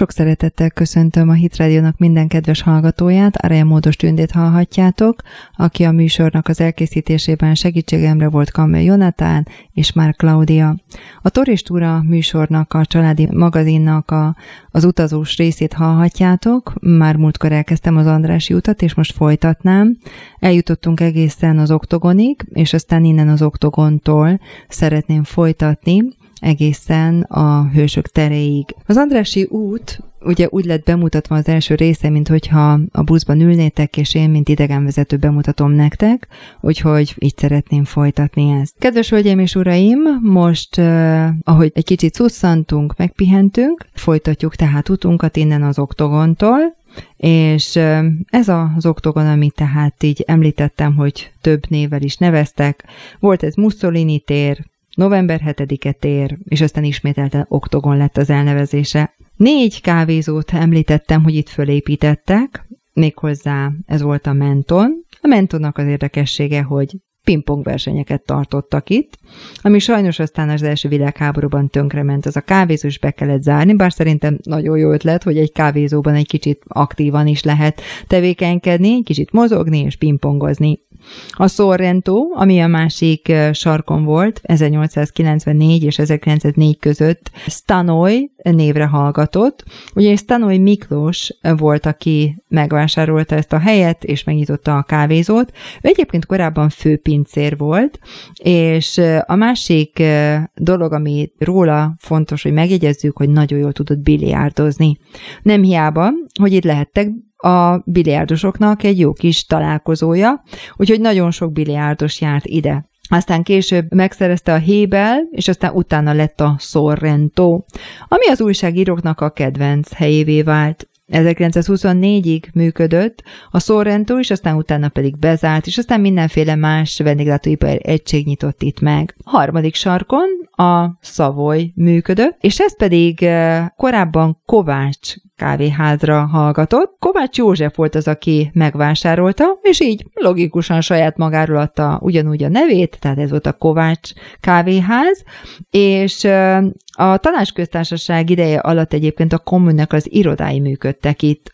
Sok szeretettel köszöntöm a Hit Radio-nak minden kedves hallgatóját, Arája Módos Tündét hallhatjátok, aki a műsornak az elkészítésében segítségemre volt Kammel Jonatán és már Claudia. A Toristúra műsornak, a családi magazinnak a, az utazós részét hallhatjátok, már múltkor elkezdtem az Andrási utat, és most folytatnám. Eljutottunk egészen az oktogonig, és aztán innen az oktogontól szeretném folytatni, egészen a hősök teréig. Az Andrási út ugye úgy lett bemutatva az első része, mint hogyha a buszban ülnétek, és én, mint idegenvezető bemutatom nektek, úgyhogy így szeretném folytatni ezt. Kedves hölgyeim és uraim, most, uh, ahogy egy kicsit szusszantunk, megpihentünk, folytatjuk tehát utunkat innen az oktogontól, és ez az oktogon, amit tehát így említettem, hogy több nével is neveztek, volt ez Mussolini tér, November 7-e tér, és aztán ismételten oktogon lett az elnevezése. Négy kávézót említettem, hogy itt fölépítettek, méghozzá ez volt a Menton. A Mentonnak az érdekessége, hogy pingpong versenyeket tartottak itt, ami sajnos aztán az első világháborúban tönkrement. Az a kávézó is be kellett zárni, bár szerintem nagyon jó ötlet, hogy egy kávézóban egy kicsit aktívan is lehet tevékenykedni, kicsit mozogni és pingpongozni. A Sorrento, ami a másik sarkon volt, 1894 és 1904 között Stanoy névre hallgatott. Ugye Stanoy Miklós volt, aki megvásárolta ezt a helyet, és megnyitotta a kávézót. Ő egyébként korábban főpincér volt, és a másik dolog, ami róla fontos, hogy megjegyezzük, hogy nagyon jól tudott biliárdozni. Nem hiába, hogy itt lehettek a biliárdosoknak egy jó kis találkozója, úgyhogy nagyon sok biliárdos járt ide. Aztán később megszerezte a Hébel, és aztán utána lett a Sorrento, ami az újságíróknak a kedvenc helyévé vált. 1924-ig működött, a Sorrento is, aztán utána pedig bezárt, és aztán mindenféle más vendéglátóipar egység nyitott itt meg. A harmadik sarkon a Szavoy működött, és ez pedig eh, korábban Kovács kávéházra hallgatott. Kovács József volt az, aki megvásárolta, és így logikusan saját magáról adta ugyanúgy a nevét, tehát ez volt a Kovács kávéház, és a tanácsköztársaság ideje alatt egyébként a kommunnak az irodái működtek itt.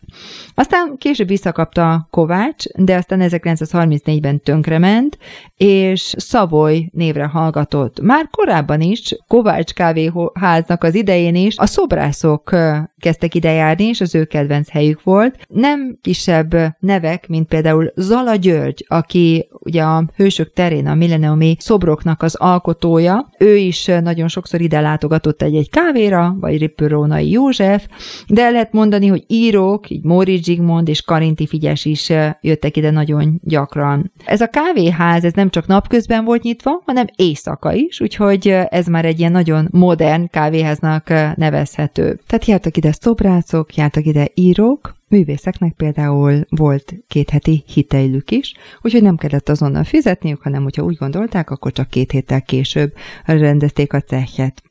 Aztán később visszakapta Kovács, de aztán 1934-ben tönkrement, és Szavoly névre hallgatott. Már korábban is, Kovács kávéháznak az idején is a szobrászok kezdtek ide járni, és az ő kedvenc helyük volt. Nem kisebb nevek, mint például Zala György, aki ugye a Hősök terén a milleniumi szobroknak az alkotója, ő is nagyon sokszor ide látogatott egy-egy kávéra, vagy Ripőrónai József, de lehet mondani, hogy írók, így Móri Zsigmond és Karinti Figyes is jöttek ide nagyon gyakran. Ez a kávéház, ez nem csak napközben volt nyitva, hanem éjszaka is, úgyhogy ez már egy ilyen nagyon modern kávéháznak nevezhető. Tehát jártak ide szobrászok, jártak ide írók, Művészeknek például volt két heti hiteilük is, úgyhogy nem kellett azonnal fizetniük, hanem hogyha úgy gondolták, akkor csak két héttel később rendezték a cehjet.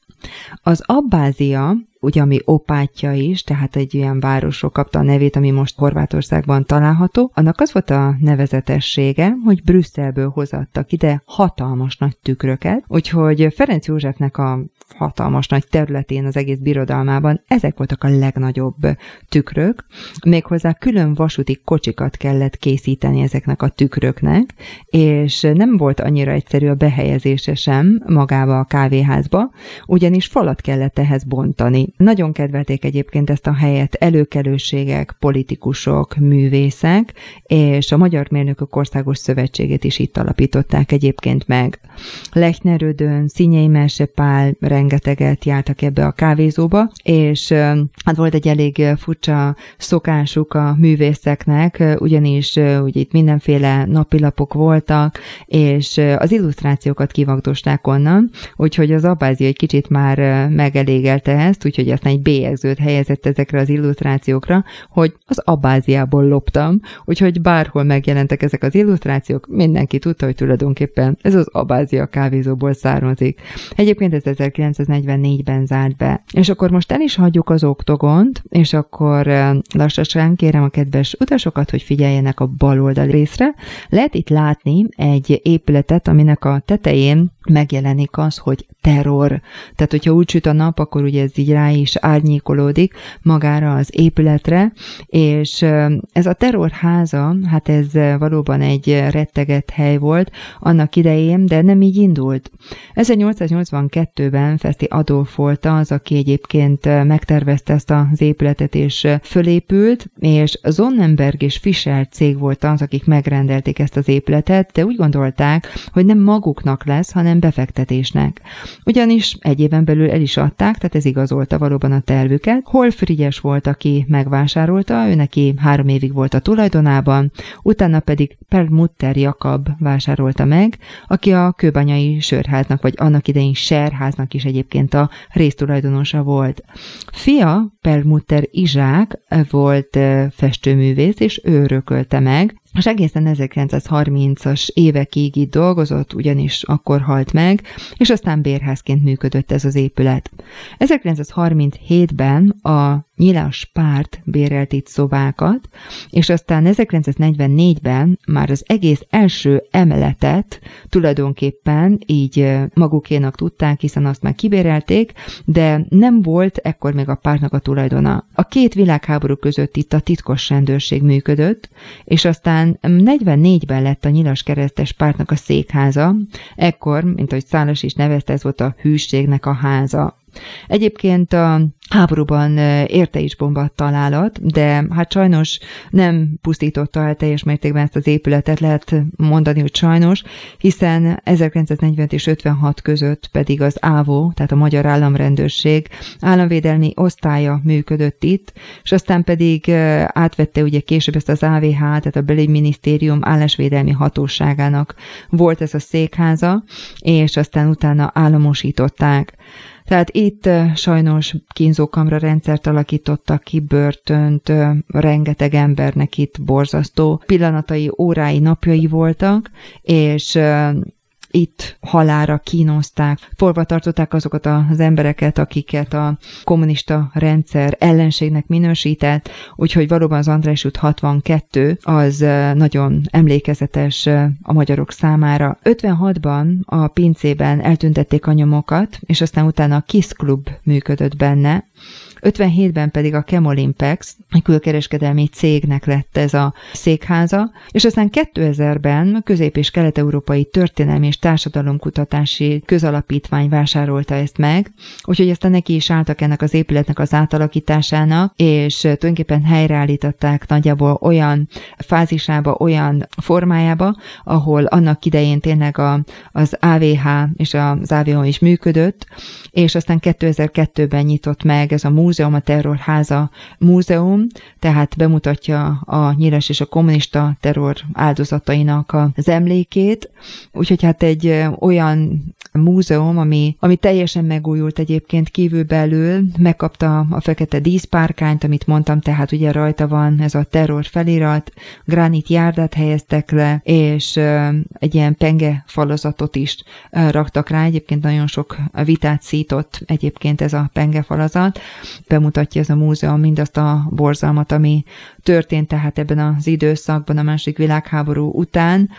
Az abbázia ugye ami opátja is, tehát egy ilyen városról kapta a nevét, ami most Horvátországban található, annak az volt a nevezetessége, hogy Brüsszelből hozattak ide hatalmas nagy tükröket, úgyhogy Ferenc Józsefnek a hatalmas nagy területén az egész birodalmában ezek voltak a legnagyobb tükrök, méghozzá külön vasúti kocsikat kellett készíteni ezeknek a tükröknek, és nem volt annyira egyszerű a behelyezése sem magába a kávéházba, ugyanis falat kellett ehhez bontani. Nagyon kedvelték egyébként ezt a helyet előkelőségek, politikusok, művészek, és a Magyar Mérnökök Országos Szövetségét is itt alapították egyébként meg. Lechnerődön, Szinyei Mersepál rengeteget jártak ebbe a kávézóba, és hát volt egy elég furcsa szokásuk a művészeknek, ugyanis ugye itt mindenféle napilapok voltak, és az illusztrációkat kivagdosták onnan, úgyhogy az Abázi egy kicsit már megelégelte ezt, úgyhogy aztán egy bélyegzőt helyezett ezekre az illusztrációkra, hogy az Abáziából loptam, úgyhogy bárhol megjelentek ezek az illusztrációk, mindenki tudta, hogy tulajdonképpen ez az Abázia kávézóból származik. Egyébként ez 1944-ben zárt be. És akkor most el is hagyjuk az oktogont, és akkor lassan kérem a kedves utasokat, hogy figyeljenek a bal oldal részre. Lehet itt látni egy épületet, aminek a tetején megjelenik az, hogy terror. Tehát, hogyha úgy süt a nap, akkor ugye ez így rá rá is árnyékolódik magára az épületre, és ez a terrorháza, hát ez valóban egy retteget hely volt annak idején, de nem így indult. 1882-ben Festi Adolf volt az, aki egyébként megtervezte ezt az épületet és fölépült, és Sonnenberg és Fischer cég volt az, akik megrendelték ezt az épületet, de úgy gondolták, hogy nem maguknak lesz, hanem befektetésnek. Ugyanis egy éven belül el is adták, tehát ez igazolta valóban a tervüket. Hol Frigyes volt, aki megvásárolta, ő neki három évig volt a tulajdonában, utána pedig Perlmutter Jakab vásárolta meg, aki a kőbanyai sörháznak, vagy annak idején serháznak is egyébként a résztulajdonosa volt. Fia, Perlmutter Izsák volt festőművész, és ő örökölte meg, és egészen 1930-as évekig itt dolgozott, ugyanis akkor halt meg, és aztán bérházként működött ez az épület. 1937-ben a nyilas párt bérelt itt szobákat, és aztán 1944-ben már az egész első emeletet tulajdonképpen így magukénak tudták, hiszen azt már kibérelték, de nem volt ekkor még a pártnak a tulajdona. A két világháború között itt a titkos rendőrség működött, és aztán 44-ben lett a nyilas keresztes pártnak a székháza, ekkor, mint ahogy Szálas is nevezte, ez volt a hűségnek a háza. Egyébként a háborúban érte is bomba találat, de hát sajnos nem pusztította el teljes mértékben ezt az épületet, lehet mondani, hogy sajnos, hiszen 1945 és 56 között pedig az ÁVO, tehát a Magyar Államrendőrség államvédelmi osztálya működött itt, és aztán pedig átvette ugye később ezt az AVH, tehát a belügyminisztérium állásvédelmi hatóságának volt ez a székháza, és aztán utána államosították. Tehát itt sajnos kínzókamra rendszert alakítottak ki, börtönt, rengeteg embernek itt borzasztó pillanatai, órái, napjai voltak, és itt halára kínozták, forva tartották azokat az embereket, akiket a kommunista rendszer ellenségnek minősített, úgyhogy valóban az András út 62 az nagyon emlékezetes a magyarok számára. 56-ban a pincében eltüntették a nyomokat, és aztán utána a Kiss Club működött benne, 57-ben pedig a Chemolimpex, egy külkereskedelmi cégnek lett ez a székháza, és aztán 2000-ben a Közép- és Kelet-Európai Történelmi és Társadalomkutatási Közalapítvány vásárolta ezt meg, úgyhogy aztán neki is álltak ennek az épületnek az átalakításának, és tulajdonképpen helyreállították nagyjából olyan fázisába, olyan formájába, ahol annak idején tényleg a, az AVH és az AVH is működött, és aztán 2002-ben nyitott meg ez a múzeum, a terrorháza múzeum, tehát bemutatja a nyíles és a kommunista terror áldozatainak az emlékét, úgyhogy hát egy olyan múzeum, ami, ami teljesen megújult egyébként kívülbelül, megkapta a fekete díszpárkányt, amit mondtam, tehát ugye rajta van ez a terror felirat, gránit járdát helyeztek le, és egy ilyen penge falazatot is raktak rá, egyébként nagyon sok vitát szított egyébként ez a penge falazat, bemutatja ez a múzeum mindazt a borzalmat, ami történt tehát ebben az időszakban a második világháború után,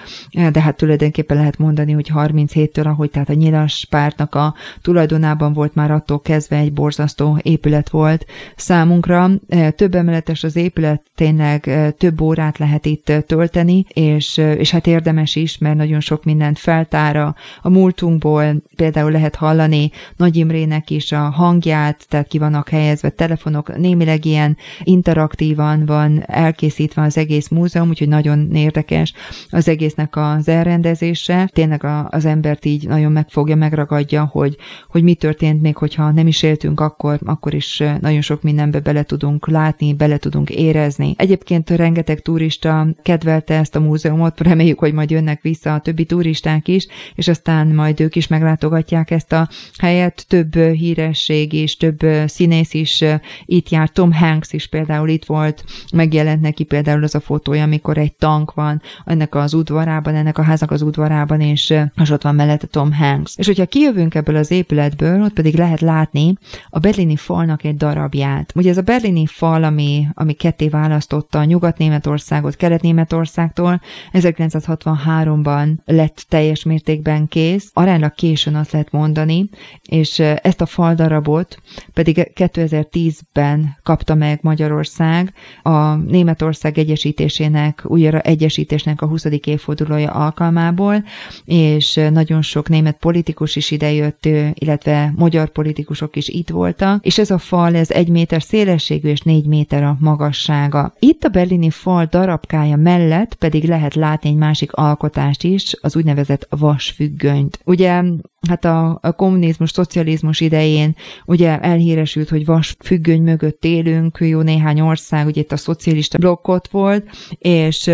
de hát tulajdonképpen lehet mondani, hogy 37-től, ahogy tehát a nyilas pártnak a tulajdonában volt már attól kezdve egy borzasztó épület volt számunkra. Több emeletes az épület, tényleg több órát lehet itt tölteni, és, és hát érdemes is, mert nagyon sok mindent feltára a múltunkból, például lehet hallani Nagy Imrének is a hangját, tehát ki vannak helyezve telefonok, némileg ilyen interaktívan van elkészítve az egész múzeum, úgyhogy nagyon érdekes az egésznek az elrendezése. Tényleg az embert így nagyon megfogja, megragadja, hogy, hogy mi történt még, hogyha nem is éltünk akkor, akkor is nagyon sok mindenbe bele tudunk látni, bele tudunk érezni. Egyébként rengeteg turista kedvelte ezt a múzeumot, reméljük, hogy majd jönnek vissza a többi turisták is, és aztán majd ők is meglátogatják ezt a helyet. Több híresség is, több színész is itt járt, Tom Hanks is például itt volt, meg megjelent neki például az a fotója, amikor egy tank van ennek az udvarában, ennek a háznak az udvarában, és, és ott van mellette Tom Hanks. És hogyha kijövünk ebből az épületből, ott pedig lehet látni a berlini falnak egy darabját. Ugye ez a berlini fal, ami, ami ketté választotta a Nyugat-Németországot Kelet-Németországtól, 1963-ban lett teljes mértékben kész, aránylag későn azt lehet mondani, és ezt a faldarabot pedig 2010-ben kapta meg Magyarország a Németország egyesítésének, újra egyesítésnek a 20. évfordulója alkalmából, és nagyon sok német politikus is idejött, illetve magyar politikusok is itt voltak, és ez a fal, ez egy méter szélességű és négy méter a magassága. Itt a berlini fal darabkája mellett pedig lehet látni egy másik alkotást is, az úgynevezett vasfüggönyt. Ugye hát a, a kommunizmus, szocializmus idején ugye elhíresült, hogy vas függöny mögött élünk, jó néhány ország, ugye itt a szocialista blokkot volt, és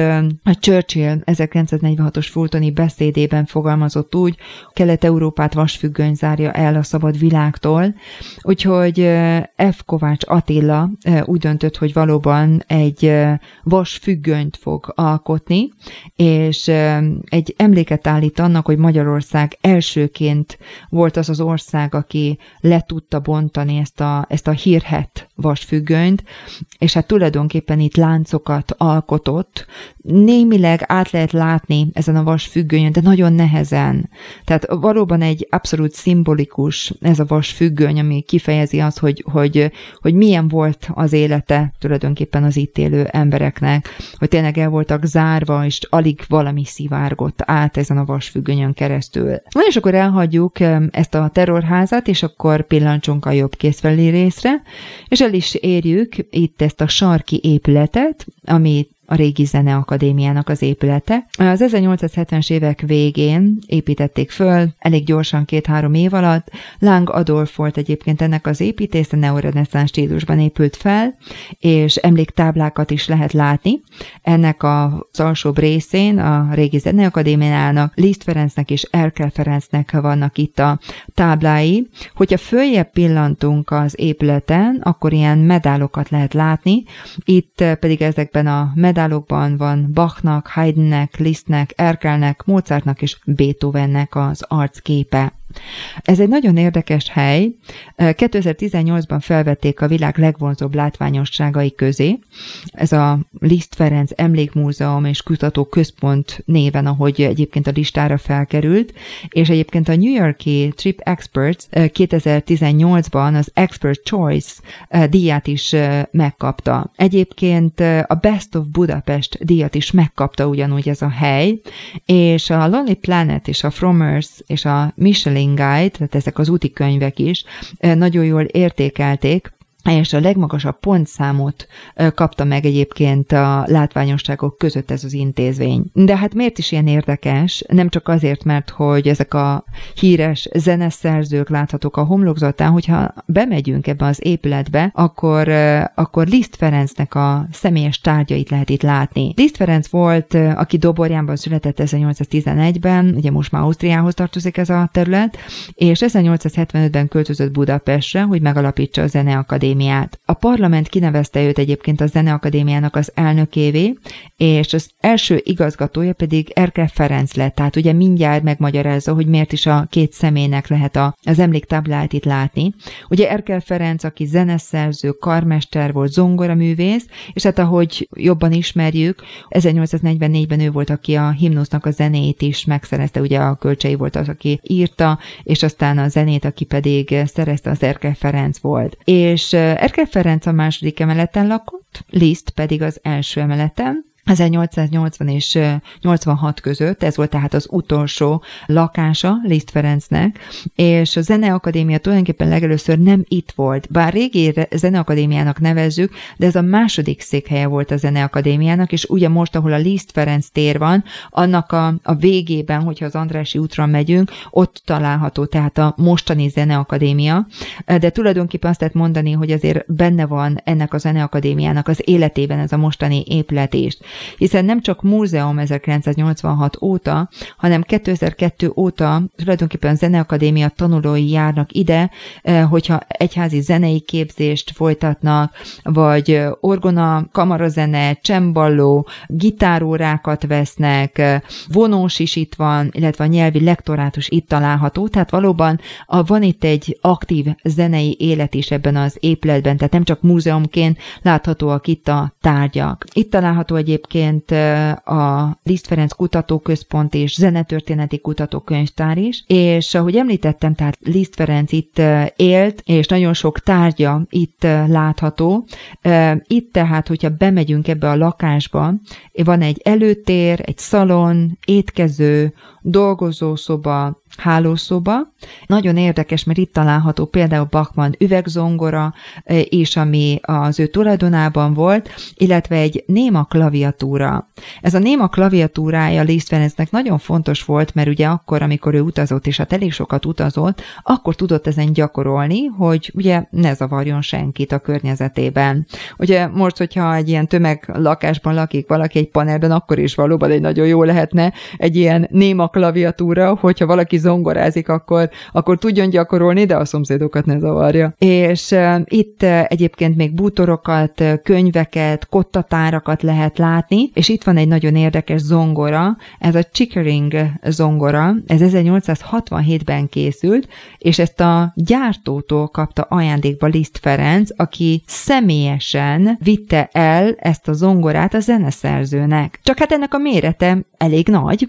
a Churchill 1946-os Fultoni beszédében fogalmazott úgy, Kelet-Európát vasfüggöny zárja el a szabad világtól, úgyhogy F. Kovács Attila úgy döntött, hogy valóban egy vasfüggönyt fog alkotni, és egy emléket állít annak, hogy Magyarország elsőként Egyébként volt az az ország, aki le tudta bontani ezt a, ezt a hírhet vasfüggönyt, és hát tulajdonképpen itt láncokat alkotott. Némileg át lehet látni ezen a vasfüggönyön, de nagyon nehezen. Tehát valóban egy abszolút szimbolikus ez a vasfüggöny, ami kifejezi azt, hogy, hogy, hogy milyen volt az élete tulajdonképpen az itt élő embereknek, hogy tényleg el voltak zárva, és alig valami szivárgott át ezen a vasfüggönyön keresztül. Na és akkor elhagyjuk ezt a terrorházat, és akkor pillancsunk a jobb készfelé részre, és el is érjük itt ezt a sarki épületet, ami a régi zeneakadémiának az épülete. Az 1870-es évek végén építették föl, elég gyorsan két-három év alatt. Láng Adolf volt egyébként ennek az építész, a neoreneszánsz stílusban épült fel, és emléktáblákat is lehet látni. Ennek az alsóbb részén a régi zeneakadémiának, Liszt Ferencnek és Erkel Ferencnek vannak itt a táblái. Hogyha följebb pillantunk az épületen, akkor ilyen medálokat lehet látni. Itt pedig ezekben a medálokban medálokban van Bachnak, Haydnnek, Lisztnek, Erkelnek, Mozartnak és Beethovennek az arcképe. Ez egy nagyon érdekes hely. 2018-ban felvették a világ legvonzóbb látványosságai közé. Ez a Liszt Ferenc Emlékmúzeum és Kutató Központ néven, ahogy egyébként a listára felkerült, és egyébként a New Yorki Trip Experts 2018-ban az Expert Choice díját is megkapta. Egyébként a Best of Budapest díjat is megkapta ugyanúgy ez a hely, és a Lonely Planet és a Fromers és a Michelin Traveling Guide, tehát ezek az úti könyvek is nagyon jól értékelték, és a legmagasabb pontszámot kapta meg egyébként a látványosságok között ez az intézmény. De hát miért is ilyen érdekes? Nem csak azért, mert hogy ezek a híres zeneszerzők láthatók a homlokzatán, hogyha bemegyünk ebbe az épületbe, akkor, akkor Liszt Ferencnek a személyes tárgyait lehet itt látni. Liszt Ferenc volt, aki Doborjánban született 1811-ben, ugye most már Ausztriához tartozik ez a terület, és 1875-ben költözött Budapestre, hogy megalapítsa a Zeneakadémiát Akadémiát. A parlament kinevezte őt egyébként a Zeneakadémiának az elnökévé, és az első igazgatója pedig Erkel Ferenc lett. Tehát ugye mindjárt megmagyarázza, hogy miért is a két személynek lehet a, az emléktáblát itt látni. Ugye Erkel Ferenc, aki zeneszerző, karmester volt, zongoraművész, és hát ahogy jobban ismerjük, 1844-ben ő volt, aki a himnusznak a zenét is megszerezte, ugye a kölcsei volt az, aki írta, és aztán a zenét, aki pedig szerezte, az Erkel Ferenc volt. És Erkel Ferenc a második emeleten lakott, Liszt pedig az első emeleten, 1880 és 86 között, ez volt tehát az utolsó lakása Liszt Ferencnek, és a Zeneakadémia tulajdonképpen legelőször nem itt volt, bár régi Zeneakadémiának nevezzük, de ez a második székhelye volt a Zeneakadémiának, és ugye most, ahol a Liszt Ferenc tér van, annak a, a végében, hogyha az Andrási útra megyünk, ott található tehát a mostani Zeneakadémia, de tulajdonképpen azt lehet mondani, hogy azért benne van ennek a Zeneakadémiának az életében ez a mostani épület is. Hiszen nem csak múzeum 1986 óta, hanem 2002 óta tulajdonképpen a Zeneakadémia tanulói járnak ide, hogyha egyházi zenei képzést folytatnak, vagy orgona, kamarazene, csemballó, gitárórákat vesznek, vonós is itt van, illetve a nyelvi lektorátus itt található, tehát valóban a, van itt egy aktív zenei élet is ebben az épületben, tehát nem csak múzeumként láthatóak itt a tárgyak. Itt található egyébként a Liszt Ferenc Kutatóközpont és Zenetörténeti Kutatókönyvtár is, és ahogy említettem, tehát Liszt Ferenc itt élt, és nagyon sok tárgya itt látható. Itt tehát, hogyha bemegyünk ebbe a lakásba, van egy előtér, egy szalon, étkező, dolgozószoba, hálószoba. Nagyon érdekes, mert itt található például Bachmann üvegzongora is, ami az ő tulajdonában volt, illetve egy néma klaviatúra. Ez a néma klaviatúrája Liszt nagyon fontos volt, mert ugye akkor, amikor ő utazott, és hát elég sokat utazott, akkor tudott ezen gyakorolni, hogy ugye ne zavarjon senkit a környezetében. Ugye most, hogyha egy ilyen tömeglakásban lakik valaki egy panelben, akkor is valóban egy nagyon jó lehetne egy ilyen néma klaviatúra, hogyha valaki zongorázik, akkor, akkor tudjon gyakorolni, de a szomszédokat ne zavarja. És itt egyébként még bútorokat, könyveket, kottatárakat lehet látni, és itt van egy nagyon érdekes zongora, ez a Chickering zongora, ez 1867-ben készült, és ezt a gyártótól kapta ajándékba Liszt Ferenc, aki személyesen vitte el ezt a zongorát a zeneszerzőnek. Csak hát ennek a mérete elég nagy,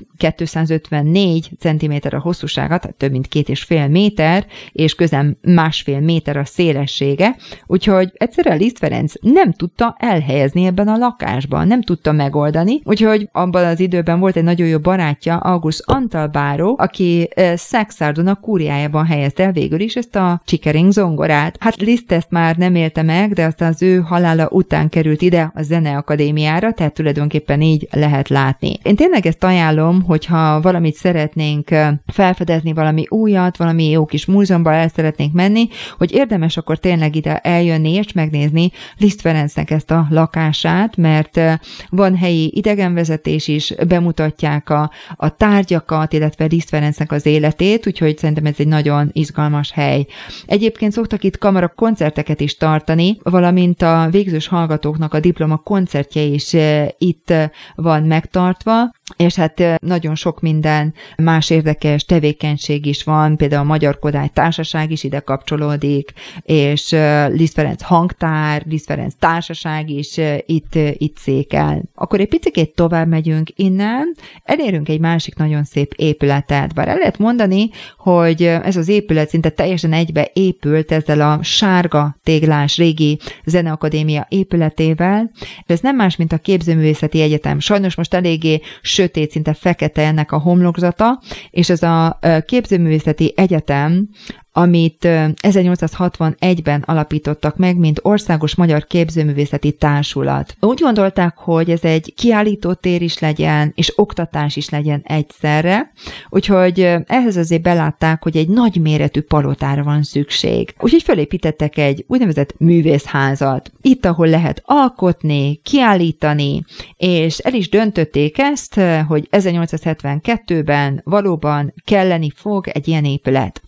254 cm a hosszúsága, tehát több mint két és fél méter, és közel másfél méter a szélessége, úgyhogy egyszerűen Liszt Ferenc nem tudta elhelyezni ebben a lakásban, nem tudta megoldani, úgyhogy abban az időben volt egy nagyon jó barátja, August Antalbáró, aki Saxardon a kúriájában helyezte el végül is ezt a Chickering zongorát. Hát Liszt ezt már nem élte meg, de aztán az ő halála után került ide a Zeneakadémiára, tehát tulajdonképpen így lehet látni. Én tényleg ezt ajánlom, hogyha valamit szeretnénk felfedezni, valami újat, valami jó kis múzeumba el szeretnénk menni, hogy érdemes akkor tényleg ide eljönni és megnézni Liszt Ferencnek ezt a lakását, mert van helyi idegenvezetés is, bemutatják a, a tárgyakat, illetve Liszt Ferencnek az életét, úgyhogy szerintem ez egy nagyon izgalmas hely. Egyébként szoktak itt kamara koncerteket is tartani, valamint a végzős hallgatóknak a diploma koncertje is itt van megtartva, és hát nagyon sok minden más érdekes tevékenység is van, például a Magyar Kodály Társaság is ide kapcsolódik, és Liszt Ferenc hangtár, Liszt Ferenc társaság is itt, itt székel. Akkor egy picit tovább megyünk innen, elérünk egy másik nagyon szép épületet, bár el lehet mondani, hogy ez az épület szinte teljesen egybe épült ezzel a sárga téglás régi zeneakadémia épületével, ez nem más, mint a Képzőművészeti Egyetem. Sajnos most eléggé sötét, szinte fekete ennek a homlokzata, és ez a képzőművészeti egyetem amit 1861-ben alapítottak meg, mint Országos Magyar Képzőművészeti Társulat. Úgy gondolták, hogy ez egy kiállítótér is legyen, és oktatás is legyen egyszerre, úgyhogy ehhez azért belátták, hogy egy nagy méretű palotára van szükség. Úgyhogy fölépítettek egy úgynevezett művészházat. Itt, ahol lehet alkotni, kiállítani, és el is döntötték ezt, hogy 1872-ben valóban kelleni fog egy ilyen épület.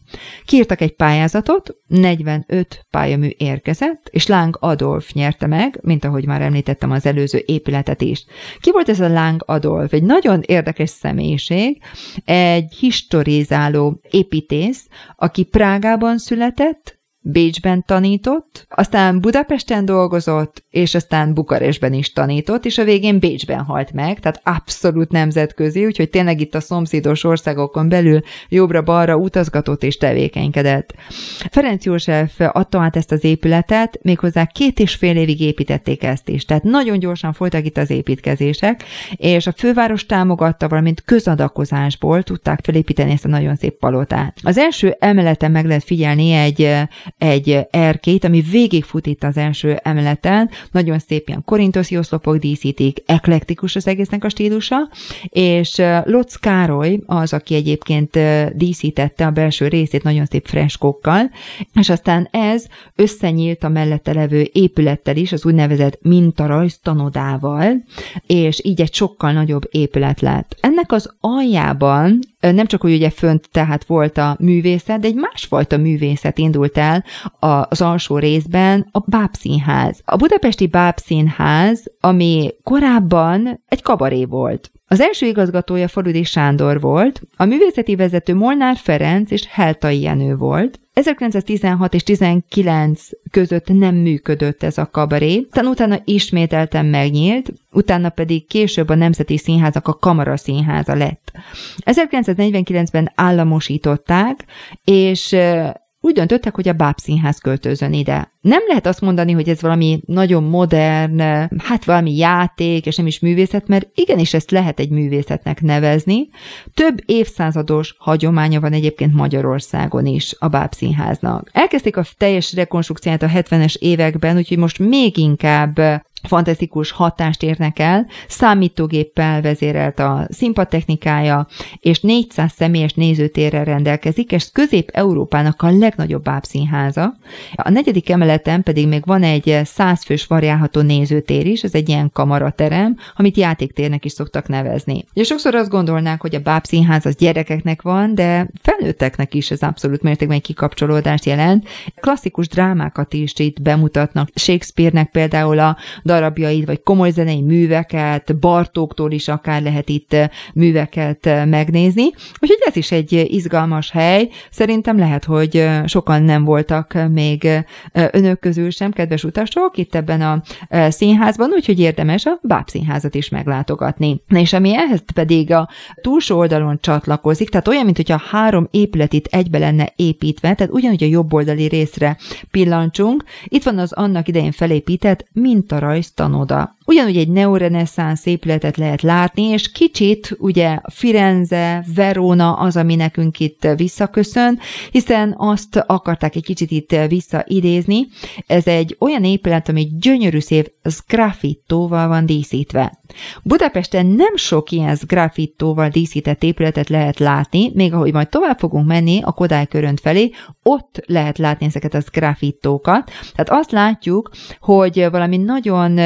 Kiírtak egy pályázatot, 45 pályamű érkezett, és Láng Adolf nyerte meg, mint ahogy már említettem az előző épületet is. Ki volt ez a Láng Adolf? Egy nagyon érdekes személyiség, egy historizáló építész, aki Prágában született, Bécsben tanított, aztán Budapesten dolgozott, és aztán Bukarestben is tanított, és a végén Bécsben halt meg, tehát abszolút nemzetközi, úgyhogy tényleg itt a szomszédos országokon belül jobbra-balra utazgatott és tevékenykedett. Ferenc József adta át ezt az épületet, méghozzá két és fél évig építették ezt is, tehát nagyon gyorsan folytak itt az építkezések, és a főváros támogatta, valamint közadakozásból tudták felépíteni ezt a nagyon szép palotát. Az első emeleten meg lehet figyelni egy egy erkét, ami végigfut itt az első emeleten, nagyon szép ilyen korintoszi oszlopok díszítik, eklektikus az egésznek a stílusa, és Lotz Károly az, aki egyébként díszítette a belső részét nagyon szép freskókkal, és aztán ez összenyílt a mellette levő épülettel is, az úgynevezett mintarajz tanodával, és így egy sokkal nagyobb épület lett. Ennek az aljában nem csak, hogy ugye fönt tehát volt a művészet, de egy másfajta művészet indult el az alsó részben, a Bábszínház. A budapesti Bábszínház, ami korábban egy kabaré volt. Az első igazgatója Faludi Sándor volt, a művészeti vezető Molnár Ferenc és Heltai Jenő volt. 1916 és 19 között nem működött ez a kabaré, aztán utána ismételten megnyílt, utána pedig később a Nemzeti Színházak a Kamara Színháza lett. 1949-ben államosították, és úgy döntöttek, hogy a Báb Színház költözön ide. Nem lehet azt mondani, hogy ez valami nagyon modern, hát valami játék, és nem is művészet, mert igenis ezt lehet egy művészetnek nevezni. Több évszázados hagyománya van egyébként Magyarországon is a Báb Színháznak. Elkezdték a teljes rekonstrukcióját a 70-es években, úgyhogy most még inkább fantasztikus hatást érnek el, számítógéppel vezérelt a színpadtechnikája, és 400 személyes nézőtérrel rendelkezik, és Közép-Európának a legnagyobb bábszínháza. A negyedik emeleten pedig még van egy 100 fős variálható nézőtér is, ez egy ilyen kamaraterem, amit játéktérnek is szoktak nevezni. Ugye sokszor azt gondolnák, hogy a bábszínház az gyerekeknek van, de felnőtteknek is ez abszolút mértékben egy kikapcsolódást jelent. Klasszikus drámákat is itt bemutatnak. Shakespeare-nek például a darabjait, vagy komoly zenei műveket, Bartóktól is akár lehet itt eh, műveket eh, megnézni. Úgyhogy ez is egy izgalmas hely. Szerintem lehet, hogy eh, sokan nem voltak még önök közül sem, kedves utasok, itt ebben a színházban, úgyhogy érdemes a Báb színházat is meglátogatni. Na és ami ehhez pedig a túlsó oldalon csatlakozik, tehát olyan, mint hogyha három épület itt egybe lenne építve, tehát ugyanúgy a jobb oldali részre pillancsunk, itt van az annak idején felépített mintarajz rajztanoda. Ugyanúgy egy neoreneszánsz épületet lehet látni, és kicsit ugye Firenze, Verona az, ami nekünk itt visszaköszön, hiszen azt akarták egy kicsit itt visszaidézni. Ez egy olyan épület, ami gyönyörű szép sgraffittóval van díszítve. Budapesten nem sok ilyen sgraffittóval díszített épületet lehet látni, még ahogy majd tovább fogunk menni a Kodály körönt felé, ott lehet látni ezeket a sgraffittókat. Tehát azt látjuk, hogy valami nagyon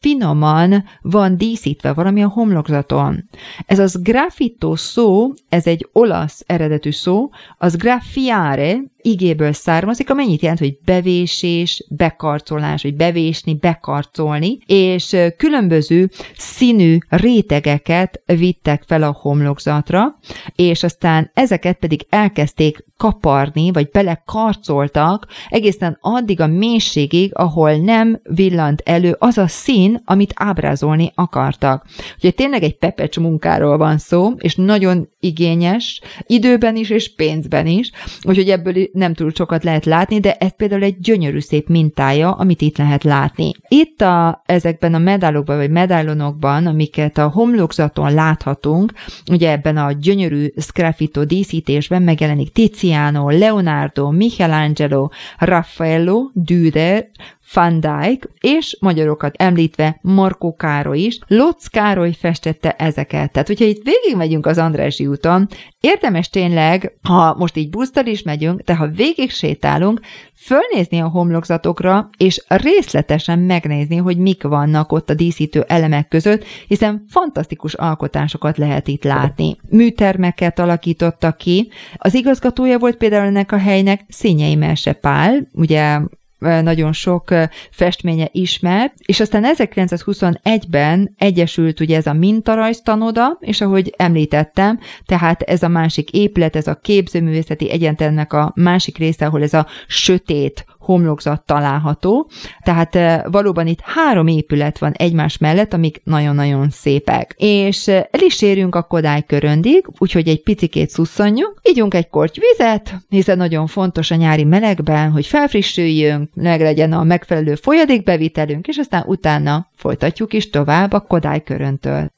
finoman van díszítve valami a homlokzaton. Ez az graffito szó, ez egy olasz eredetű szó, az graffiare igéből származik, amennyit jelent, hogy bevésés, bekarcolás, vagy bevésni, bekarcolni, és különböző színű rétegeket vittek fel a homlokzatra, és aztán ezeket pedig elkezdték kaparni, vagy belekarcoltak egészen addig a mélységig, ahol nem villant elő az a szín, amit ábrázolni akartak. Úgyhogy tényleg egy pepecs munkáról van szó, és nagyon igényes, időben is és pénzben is, úgyhogy ebből nem túl sokat lehet látni, de ez például egy gyönyörű szép mintája, amit itt lehet látni. Itt a, ezekben a medálokban vagy medállonokban, amiket a homlokzaton láthatunk, ugye ebben a gyönyörű sgraffito díszítésben megjelenik Tiziano, Leonardo, Michelangelo, Raffaello, Dürer, van Dijk, és magyarokat említve Markó Károly is, Lotz Károly festette ezeket. Tehát, hogyha itt végigmegyünk az Andrási úton, érdemes tényleg, ha most így busztal is megyünk, de ha végig sétálunk, fölnézni a homlokzatokra, és részletesen megnézni, hogy mik vannak ott a díszítő elemek között, hiszen fantasztikus alkotásokat lehet itt látni. Műtermeket alakítottak ki. Az igazgatója volt például ennek a helynek Szényei Mese Pál, ugye nagyon sok festménye ismert, és aztán 1921-ben egyesült ugye ez a mintarajztanoda, és ahogy említettem, tehát ez a másik épület, ez a képzőművészeti egyentemnek a másik része, ahol ez a sötét homlokzat található, tehát valóban itt három épület van egymás mellett, amik nagyon-nagyon szépek. És el is érünk a Kodály köröndig, úgyhogy egy picikét szusszanjunk, ígyunk egy korty vizet, hiszen nagyon fontos a nyári melegben, hogy felfrissüljünk, meg legyen a megfelelő folyadékbevitelünk, és aztán utána folytatjuk is tovább a Kodály köröntől.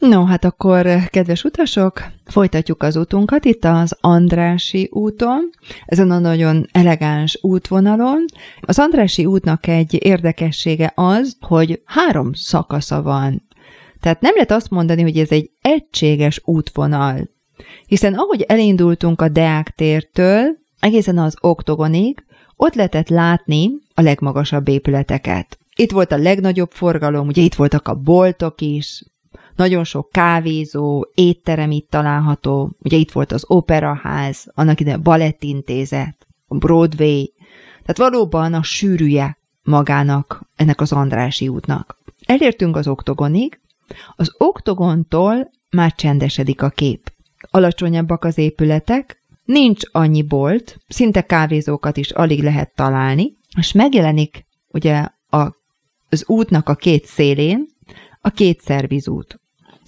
No, hát akkor, kedves utasok, folytatjuk az útunkat itt az Andrási úton, ezen a nagyon elegáns útvonalon. Az Andrási útnak egy érdekessége az, hogy három szakasza van. Tehát nem lehet azt mondani, hogy ez egy egységes útvonal. Hiszen ahogy elindultunk a Deák tértől, egészen az oktogonig, ott lehetett látni a legmagasabb épületeket. Itt volt a legnagyobb forgalom, ugye itt voltak a boltok is, nagyon sok kávézó, étterem itt található, ugye itt volt az operaház, annak ide a balettintézet, a Broadway, tehát valóban a sűrűje magának, ennek az Andrási útnak. Elértünk az oktogonig, az oktogontól már csendesedik a kép. Alacsonyabbak az épületek, nincs annyi bolt, szinte kávézókat is alig lehet találni, és megjelenik ugye a, az útnak a két szélén a két szervizút.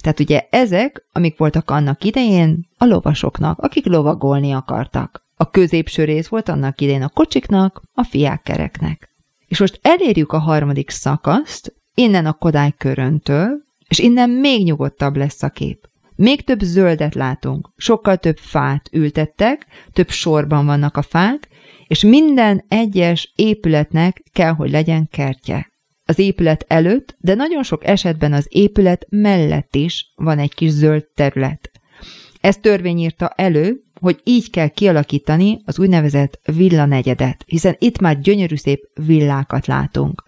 Tehát ugye ezek, amik voltak annak idején, a lovasoknak, akik lovagolni akartak. A középső rész volt annak idején a kocsiknak, a fiákkereknek. És most elérjük a harmadik szakaszt, innen a Kodály köröntől, és innen még nyugodtabb lesz a kép. Még több zöldet látunk, sokkal több fát ültettek, több sorban vannak a fák, és minden egyes épületnek kell, hogy legyen kertje az épület előtt, de nagyon sok esetben az épület mellett is van egy kis zöld terület. Ez törvény írta elő, hogy így kell kialakítani az úgynevezett villanegyedet, hiszen itt már gyönyörű szép villákat látunk.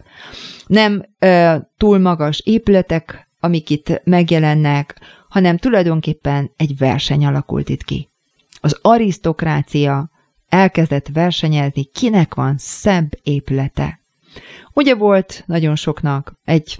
Nem ö, túl magas épületek, amik itt megjelennek, hanem tulajdonképpen egy verseny alakult itt ki. Az arisztokrácia elkezdett versenyezni, kinek van szebb épülete. Ugye volt nagyon soknak egy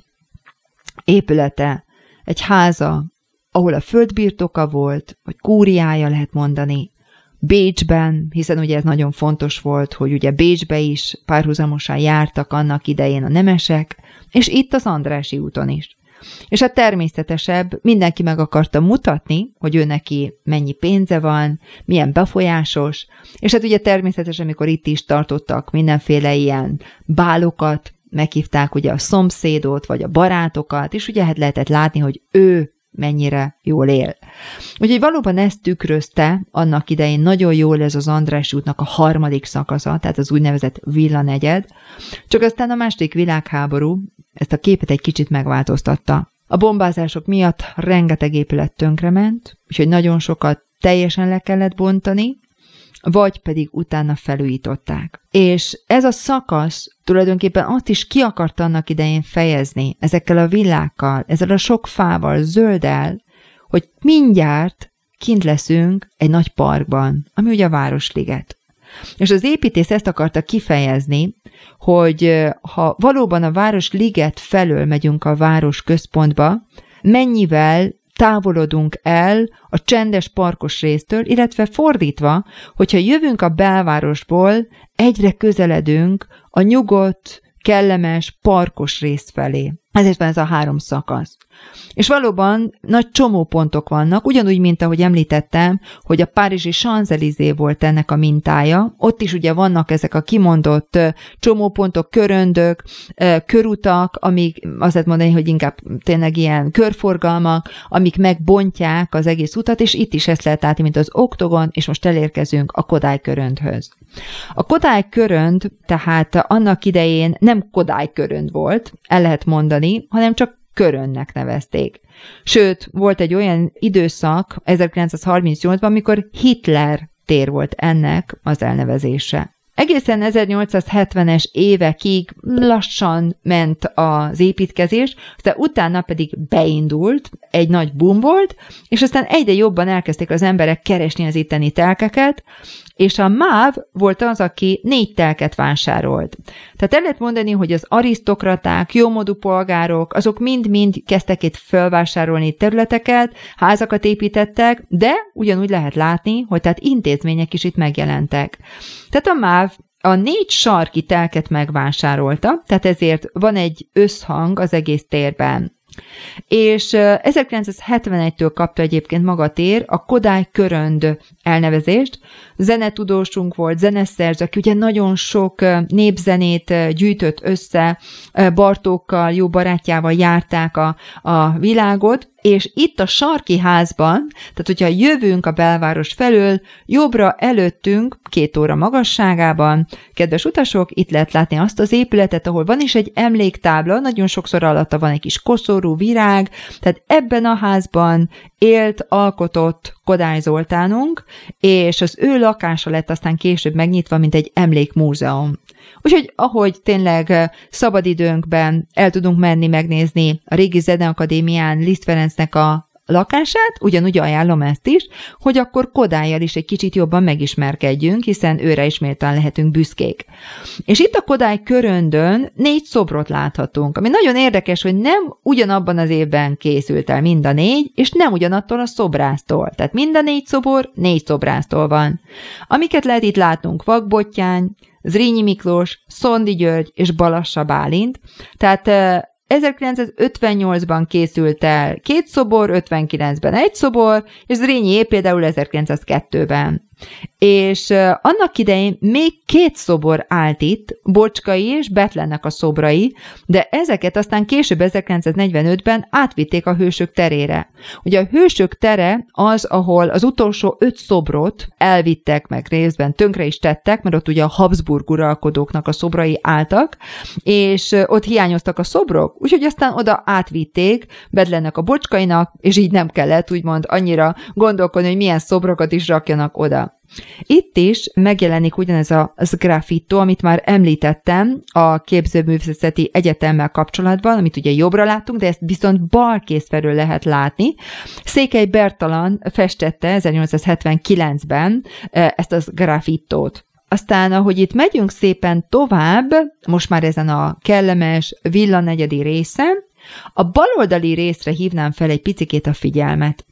épülete, egy háza, ahol a földbirtoka volt, vagy kúriája lehet mondani, Bécsben, hiszen ugye ez nagyon fontos volt, hogy ugye Bécsbe is párhuzamosan jártak annak idején a nemesek, és itt az Andrási úton is. És a természetesebb, mindenki meg akarta mutatni, hogy ő neki mennyi pénze van, milyen befolyásos, és hát ugye természetesen, amikor itt is tartottak mindenféle ilyen bálokat, meghívták ugye a szomszédot, vagy a barátokat, és ugye hát lehetett látni, hogy ő mennyire jól él. Úgyhogy valóban ezt tükrözte annak idején nagyon jól ez az András útnak a harmadik szakasza, tehát az úgynevezett villanegyed, csak aztán a második világháború ezt a képet egy kicsit megváltoztatta. A bombázások miatt rengeteg épület tönkrement, úgyhogy nagyon sokat teljesen le kellett bontani, vagy pedig utána felújították. És ez a szakasz tulajdonképpen azt is ki akart annak idején fejezni, ezekkel a villákkal, ezzel a sok fával, zölddel, hogy mindjárt kint leszünk egy nagy parkban, ami ugye a Városliget. És az építész ezt akarta kifejezni, hogy ha valóban a Városliget felől megyünk a város központba, mennyivel távolodunk el a csendes parkos résztől, illetve fordítva, hogyha jövünk a belvárosból, egyre közeledünk a nyugodt, kellemes, parkos rész felé. Ezért van ez a három szakasz. És valóban nagy csomópontok vannak, ugyanúgy, mint ahogy említettem, hogy a Párizsi Champs-Élysées volt ennek a mintája. Ott is ugye vannak ezek a kimondott csomópontok, köröndök, körutak, amik lehet mondani, hogy inkább tényleg ilyen körforgalmak, amik megbontják az egész utat, és itt is ezt lehet látni, mint az oktogon, és most elérkezünk a Kodály köröndhöz. A Kodály körönd tehát annak idején nem Kodály körönd volt, el lehet mondani, hanem csak körönnek nevezték. Sőt, volt egy olyan időszak 1938-ban, amikor Hitler tér volt ennek az elnevezése. Egészen 1870-es évekig lassan ment az építkezés, de utána pedig beindult, egy nagy boom volt, és aztán egyre jobban elkezdték az emberek keresni az itteni telkeket, és a MÁV volt az, aki négy telket vásárolt. Tehát el lehet mondani, hogy az arisztokraták, jómodú polgárok, azok mind-mind kezdtek itt felvásárolni területeket, házakat építettek, de ugyanúgy lehet látni, hogy tehát intézmények is itt megjelentek. Tehát a MÁV a négy sarki telket megvásárolta, tehát ezért van egy összhang az egész térben. És 1971-től kapta egyébként maga tér a Kodály Körönd elnevezést. Zenetudósunk volt, zeneszerző, aki ugye nagyon sok népzenét gyűjtött össze, Bartókkal, jó barátjával járták a, a világot. És itt a sarki házban, tehát hogyha jövünk a belváros felől, jobbra előttünk, két óra magasságában, kedves utasok, itt lehet látni azt az épületet, ahol van is egy emléktábla, nagyon sokszor alatta van egy kis koszorú, virág, tehát ebben a házban élt, alkotott Kodály Zoltánunk, és az ő lakása lett aztán később megnyitva, mint egy emlékmúzeum. Úgyhogy ahogy tényleg szabadidőnkben el tudunk menni megnézni a régi Zeneakadémián Liszt Ferencnek a lakását, ugyanúgy ajánlom ezt is, hogy akkor Kodályjal is egy kicsit jobban megismerkedjünk, hiszen őre is lehetünk büszkék. És itt a Kodály köröndön négy szobrot láthatunk, ami nagyon érdekes, hogy nem ugyanabban az évben készült el mind a négy, és nem ugyanattól a szobrásztól. Tehát mind a négy szobor négy szobrásztól van. Amiket lehet itt látnunk, Vakbottyány, Zrínyi Miklós, Szondi György és Balassa Bálint, tehát 1958-ban készült el két szobor, 59-ben egy szobor, és Zrínyi például 1902-ben és annak idején még két szobor állt itt, Bocskai és Betlennek a szobrai, de ezeket aztán később 1945-ben átvitték a hősök terére. Ugye a hősök tere az, ahol az utolsó öt szobrot elvittek, meg részben tönkre is tettek, mert ott ugye a Habsburg uralkodóknak a szobrai álltak, és ott hiányoztak a szobrok, úgyhogy aztán oda átvitték Betlennek a Bocskainak, és így nem kellett úgymond annyira gondolkodni, hogy milyen szobrokat is rakjanak oda. Itt is megjelenik ugyanez a graffito, amit már említettem a képzőművészeti egyetemmel kapcsolatban, amit ugye jobbra látunk, de ezt viszont bal kézfelől lehet látni. Székely Bertalan festette 1879-ben e, ezt a graffitót. Aztán, ahogy itt megyünk szépen tovább, most már ezen a kellemes villanegyedi részen, a baloldali részre hívnám fel egy picikét a figyelmet.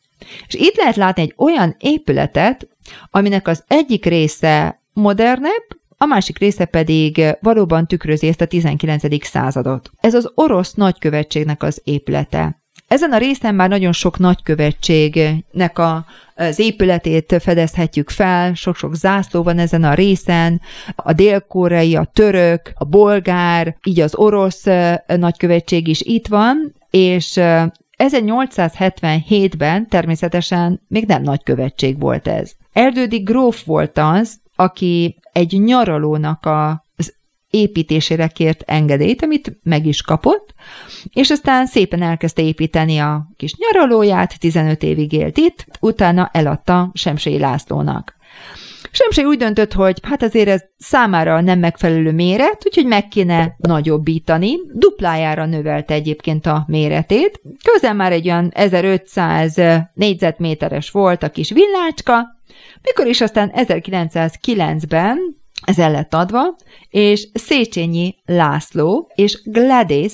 És itt lehet látni egy olyan épületet, aminek az egyik része modernebb, a másik része pedig valóban tükrözi ezt a 19. századot. Ez az orosz nagykövetségnek az épülete. Ezen a részen már nagyon sok nagykövetségnek a, az épületét fedezhetjük fel, sok-sok zászló van ezen a részen, a dél-koreai, a török, a bolgár, így az orosz nagykövetség is itt van, és 1877-ben természetesen még nem nagy követség volt ez. Erdődi gróf volt az, aki egy nyaralónak a építésére kért engedélyt, amit meg is kapott, és aztán szépen elkezdte építeni a kis nyaralóját, 15 évig élt itt, utána eladta Semsei Lászlónak. Semsei úgy döntött, hogy hát azért ez számára nem megfelelő méret, úgyhogy meg kéne nagyobbítani. Duplájára növelte egyébként a méretét. Közel már egy olyan 1500 négyzetméteres volt a kis villácska, mikor is aztán 1909-ben ez el lett adva, és Széchenyi László és Gladys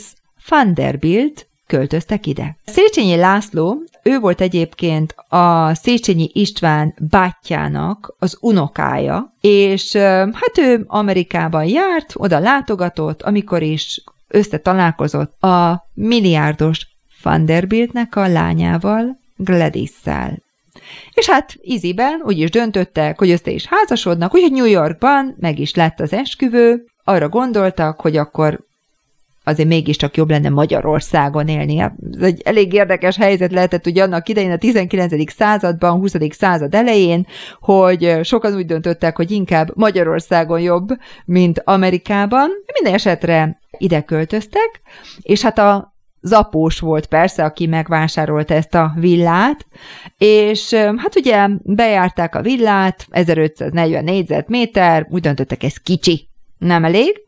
Vanderbilt költöztek ide. Széchenyi László, ő volt egyébként a Széchenyi István bátyjának az unokája, és hát ő Amerikában járt, oda látogatott, amikor is összetalálkozott a milliárdos Vanderbiltnek a lányával, Gladys-szel. És hát Iziben úgy is döntöttek, hogy össze is házasodnak, úgyhogy New Yorkban meg is lett az esküvő, arra gondoltak, hogy akkor azért mégiscsak jobb lenne Magyarországon élni. Hát, ez egy elég érdekes helyzet lehetett ugye annak idején a 19. században, 20. század elején, hogy sokan úgy döntöttek, hogy inkább Magyarországon jobb, mint Amerikában. Minden esetre ide költöztek, és hát a Zapós volt persze, aki megvásárolta ezt a villát, és hát ugye bejárták a villát, 1540 négyzetméter, úgy döntöttek, ez kicsi, nem elég,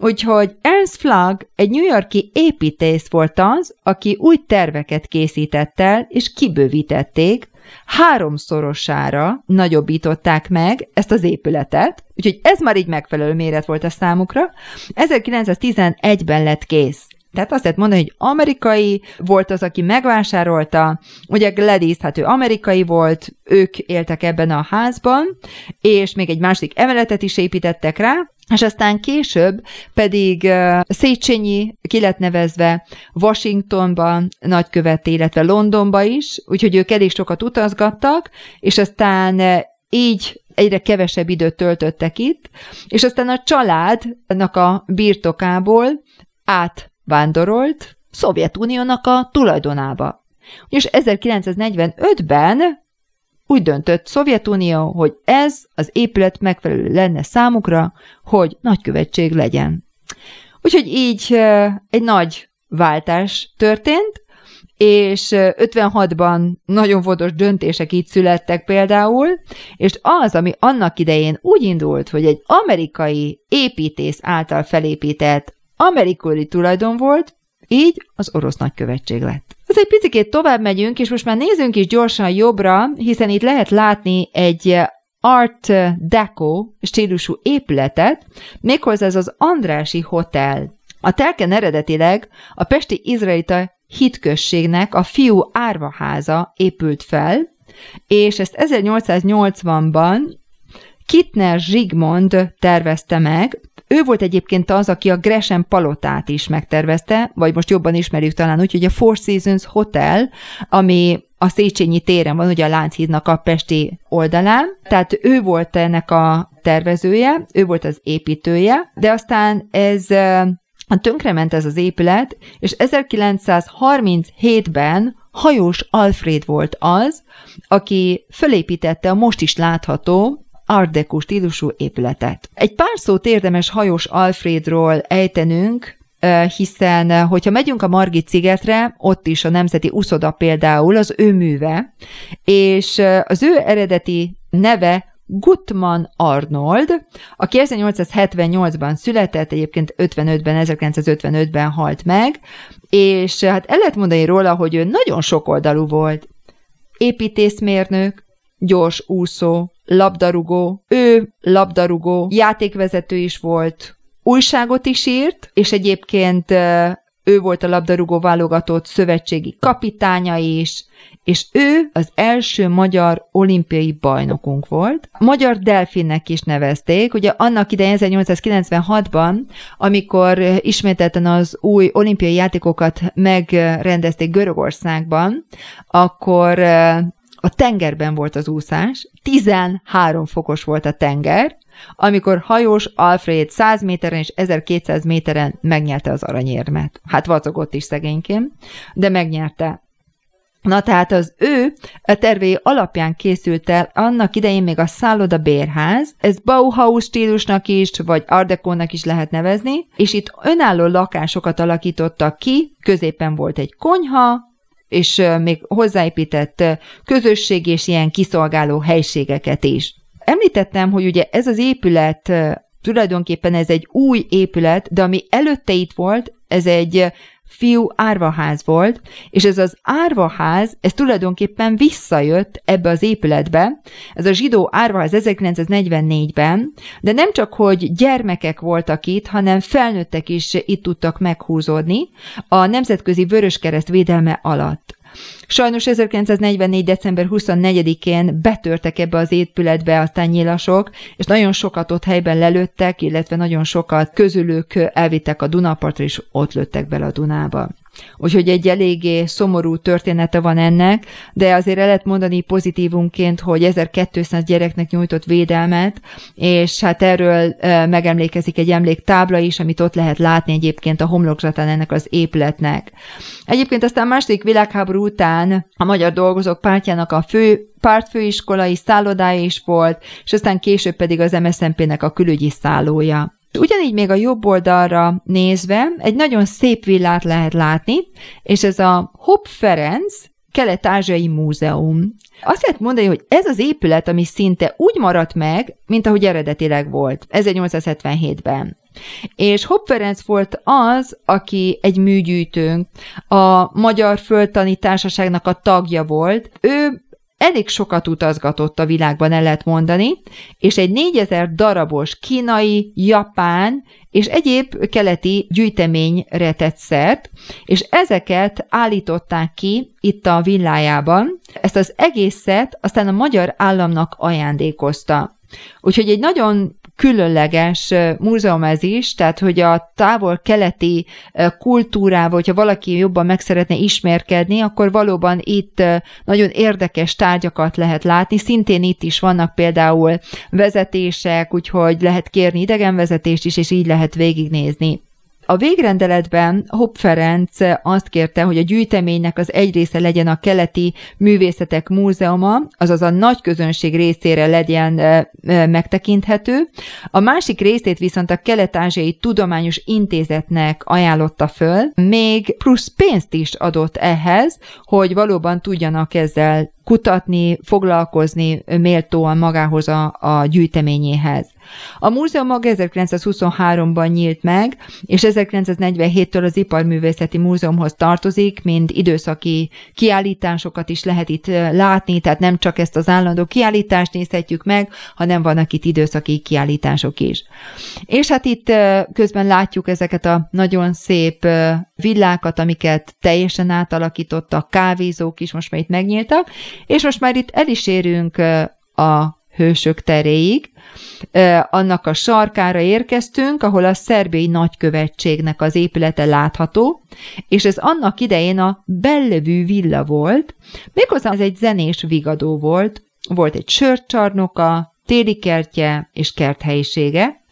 Úgyhogy Ernst Flagg egy New Yorki építész volt az, aki új terveket készített el, és kibővítették, háromszorosára nagyobbították meg ezt az épületet, úgyhogy ez már így megfelelő méret volt a számukra. 1911-ben lett kész. Tehát azt lehet mondani, hogy amerikai volt az, aki megvásárolta, ugye Gladys, hát ő amerikai volt, ők éltek ebben a házban, és még egy másik emeletet is építettek rá, és aztán később pedig Széchenyi ki lett nevezve Washingtonban nagykövette, illetve Londonba is, úgyhogy ők elég sokat utazgattak, és aztán így egyre kevesebb időt töltöttek itt, és aztán a családnak a birtokából át vándorolt Szovjetuniónak a tulajdonába. És 1945-ben úgy döntött Szovjetunió, hogy ez az épület megfelelő lenne számukra, hogy nagykövetség legyen. Úgyhogy így egy nagy váltás történt, és 56-ban nagyon fontos döntések így születtek például, és az, ami annak idején úgy indult, hogy egy amerikai építész által felépített amerikai tulajdon volt, így az orosz nagykövetség lett. Az egy picit tovább megyünk, és most már nézzünk is gyorsan jobbra, hiszen itt lehet látni egy Art Deco stílusú épületet, méghozzá ez az Andrási Hotel. A telken eredetileg a pesti izraelita hitközségnek a fiú árvaháza épült fel, és ezt 1880-ban Kittner Zsigmond tervezte meg, ő volt egyébként az, aki a Gresham palotát is megtervezte, vagy most jobban ismerjük talán úgy, hogy a Four Seasons Hotel, ami a Széchenyi téren van, ugye a Lánchídnak a Pesti oldalán, tehát ő volt ennek a tervezője, ő volt az építője, de aztán ez tönkrement ez az épület, és 1937-ben hajós Alfred volt az, aki fölépítette a most is látható Art Deco stílusú épületet. Egy pár szót érdemes hajós Alfredról ejtenünk, hiszen hogyha megyünk a Margit szigetre, ott is a Nemzeti Uszoda például az ő műve, és az ő eredeti neve Gutman Arnold, aki 1878-ban született, egyébként 55-ben, 1955-ben halt meg, és hát el lehet mondani róla, hogy ő nagyon sokoldalú volt. Építészmérnök, gyors úszó, labdarúgó, ő labdarúgó, játékvezető is volt, újságot is írt, és egyébként ő volt a labdarúgó válogatott szövetségi kapitánya is, és ő az első magyar olimpiai bajnokunk volt. Magyar delfinnek is nevezték, ugye annak idején 1896-ban, amikor ismételten az új olimpiai játékokat megrendezték Görögországban, akkor a tengerben volt az úszás, 13 fokos volt a tenger, amikor hajós Alfred 100 méteren és 1200 méteren megnyerte az aranyérmet. Hát vacogott is szegényként, de megnyerte. Na tehát az ő a tervei alapján készült el annak idején még a szálloda bérház, ez Bauhaus stílusnak is, vagy Ardekónak is lehet nevezni, és itt önálló lakásokat alakítottak ki, középen volt egy konyha, és még hozzáépített közösség és ilyen kiszolgáló helységeket is. Említettem, hogy ugye ez az épület tulajdonképpen ez egy új épület, de ami előtte itt volt, ez egy fiú árvaház volt, és ez az árvaház, ez tulajdonképpen visszajött ebbe az épületbe, ez a zsidó árvaház 1944-ben, de nem csak, hogy gyermekek voltak itt, hanem felnőttek is itt tudtak meghúzódni a Nemzetközi Vöröskereszt védelme alatt. Sajnos 1944. december 24-én betörtek ebbe az épületbe aztán nyilasok, és nagyon sokat ott helyben lelőttek, illetve nagyon sokat közülük elvittek a Dunapartra, és ott lőttek bele a Dunába. Úgyhogy egy eléggé szomorú története van ennek, de azért el lehet mondani pozitívunként, hogy 1200 gyereknek nyújtott védelmet, és hát erről megemlékezik egy emléktábla is, amit ott lehet látni egyébként a homlokzatán ennek az épületnek. Egyébként aztán második világháború után a Magyar Dolgozók Pártjának a fő pártfőiskolai szállodája is volt, és aztán később pedig az MSZNP-nek a külügyi szállója. Ugyanígy még a jobb oldalra nézve egy nagyon szép villát lehet látni, és ez a Hopp Ferenc Kelet-Ázsiai Múzeum. Azt lehet mondani, hogy ez az épület, ami szinte úgy maradt meg, mint ahogy eredetileg volt, 1877-ben. És Hopp Ferenc volt az, aki egy műgyűjtőnk, a Magyar Földtani Társaságnak a tagja volt. Ő elég sokat utazgatott a világban, el lehet mondani, és egy 4000 darabos kínai, japán és egyéb keleti gyűjteményre tett szert, és ezeket állították ki itt a villájában. Ezt az egészet aztán a magyar államnak ajándékozta. Úgyhogy egy nagyon különleges múzeum ez is, tehát hogy a távol-keleti kultúrával, hogyha valaki jobban meg szeretne ismerkedni, akkor valóban itt nagyon érdekes tárgyakat lehet látni. Szintén itt is vannak például vezetések, úgyhogy lehet kérni idegenvezetést is, és így lehet végignézni A végrendeletben Hopp Ferenc azt kérte, hogy a gyűjteménynek az egy része legyen a Keleti Művészetek Múzeuma, azaz a nagy közönség részére legyen megtekinthető. A másik részét viszont a Kelet-Ázsiai Tudományos Intézetnek ajánlotta föl, még plusz pénzt is adott ehhez, hogy valóban tudjanak ezzel kutatni, foglalkozni méltóan magához a, a gyűjteményéhez. A múzeum maga 1923-ban nyílt meg, és 1947-től az Iparművészeti Múzeumhoz tartozik, mint időszaki kiállításokat is lehet itt látni, tehát nem csak ezt az állandó kiállítást nézhetjük meg, hanem vannak itt időszaki kiállítások is. És hát itt közben látjuk ezeket a nagyon szép villákat, amiket teljesen átalakítottak, kávézók is most már itt megnyíltak, és most már itt el is érünk a hősök teréig, annak a sarkára érkeztünk, ahol a szerbiai nagykövetségnek az épülete látható, és ez annak idején a Bellevű villa volt, méghozzá ez egy zenés vigadó volt, volt egy sörcsarnoka, téli kertje és kerthelyisége,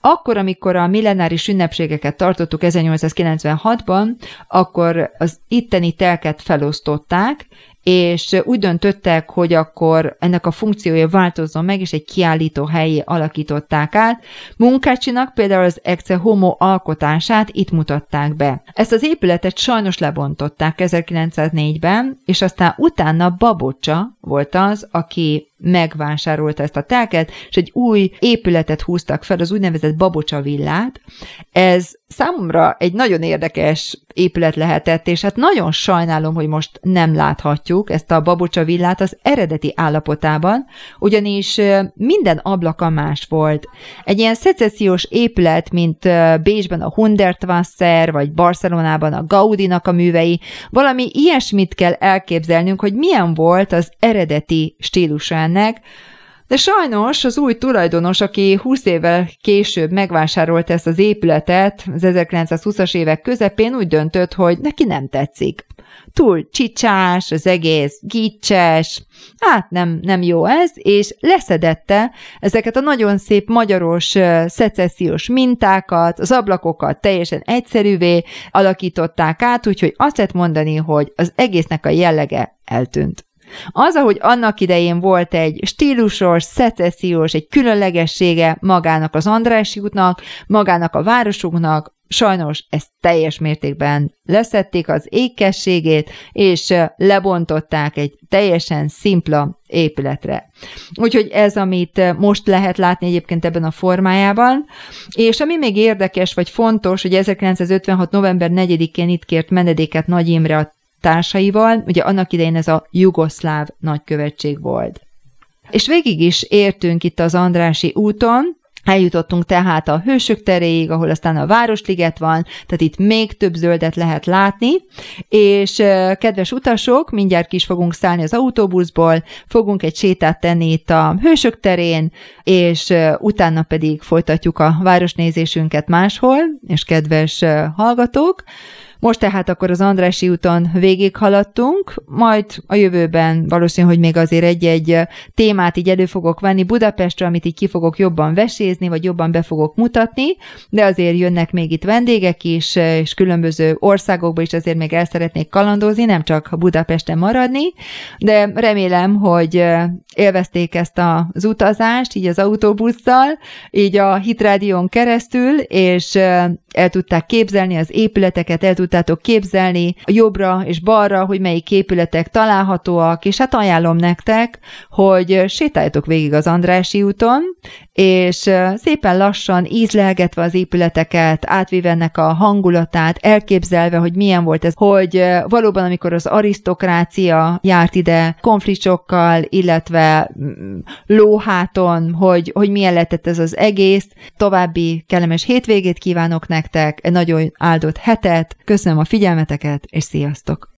akkor, amikor a millenáris ünnepségeket tartottuk 1896-ban, akkor az itteni telket felosztották, és úgy döntöttek, hogy akkor ennek a funkciója változzon meg, és egy kiállító helyé alakították át. Munkácsinak például az Ecce Homo alkotását itt mutatták be. Ezt az épületet sajnos lebontották 1904-ben, és aztán utána Babocsa volt az, aki megvásárolta ezt a telket, és egy új épületet húztak fel, az úgynevezett Babocsa villát. Ez számomra egy nagyon érdekes épület lehetett, és hát nagyon sajnálom, hogy most nem láthatjuk ezt a Babocsa villát az eredeti állapotában, ugyanis minden ablaka más volt. Egy ilyen szecessziós épület, mint Bécsben a Hundertwasser, vagy Barcelonában a Gaudinak a művei, valami ilyesmit kell elképzelnünk, hogy milyen volt az eredeti stílusa ennek, de sajnos az új tulajdonos, aki 20 évvel később megvásárolta ezt az épületet, az 1920-as évek közepén úgy döntött, hogy neki nem tetszik. Túl csicsás, az egész gicses, hát nem, nem jó ez, és leszedette ezeket a nagyon szép magyaros szecessziós mintákat, az ablakokat teljesen egyszerűvé alakították át, úgyhogy azt lehet mondani, hogy az egésznek a jellege eltűnt. Az, ahogy annak idején volt egy stílusos, szecessziós, egy különlegessége magának az Andrási útnak, magának a városunknak, sajnos ezt teljes mértékben leszették az ékességét, és lebontották egy teljesen szimpla épületre. Úgyhogy ez, amit most lehet látni egyébként ebben a formájában, és ami még érdekes vagy fontos, hogy 1956. november 4-én itt kért menedéket Nagy Imre a társaival, ugye annak idején ez a jugoszláv nagykövetség volt. És végig is értünk itt az Andrási úton, Eljutottunk tehát a Hősök teréig, ahol aztán a Városliget van, tehát itt még több zöldet lehet látni, és kedves utasok, mindjárt kis fogunk szállni az autóbuszból, fogunk egy sétát tenni itt a Hősök terén, és utána pedig folytatjuk a városnézésünket máshol, és kedves hallgatók, most tehát akkor az Andrási úton végighaladtunk, majd a jövőben valószínű, hogy még azért egy-egy témát így elő fogok venni Budapestre, amit így ki fogok jobban vesézni, vagy jobban be fogok mutatni, de azért jönnek még itt vendégek is, és különböző országokba is azért még el szeretnék kalandozni, nem csak Budapesten maradni, de remélem, hogy élvezték ezt az utazást, így az autóbusszal, így a Hitrádión keresztül, és el tudták képzelni az épületeket, el tudtátok képzelni jobbra és balra, hogy melyik épületek találhatóak, és hát ajánlom nektek, hogy sétáljatok végig az Andrási úton, és szépen lassan ízlelgetve az épületeket, átvéve a hangulatát, elképzelve, hogy milyen volt ez, hogy valóban amikor az arisztokrácia járt ide konfliktokkal, illetve mm, lóháton, hogy, hogy milyen lehetett ez az egész. További kellemes hétvégét kívánok nektek, egy nagyon áldott hetet, köszönöm a figyelmeteket, és sziasztok!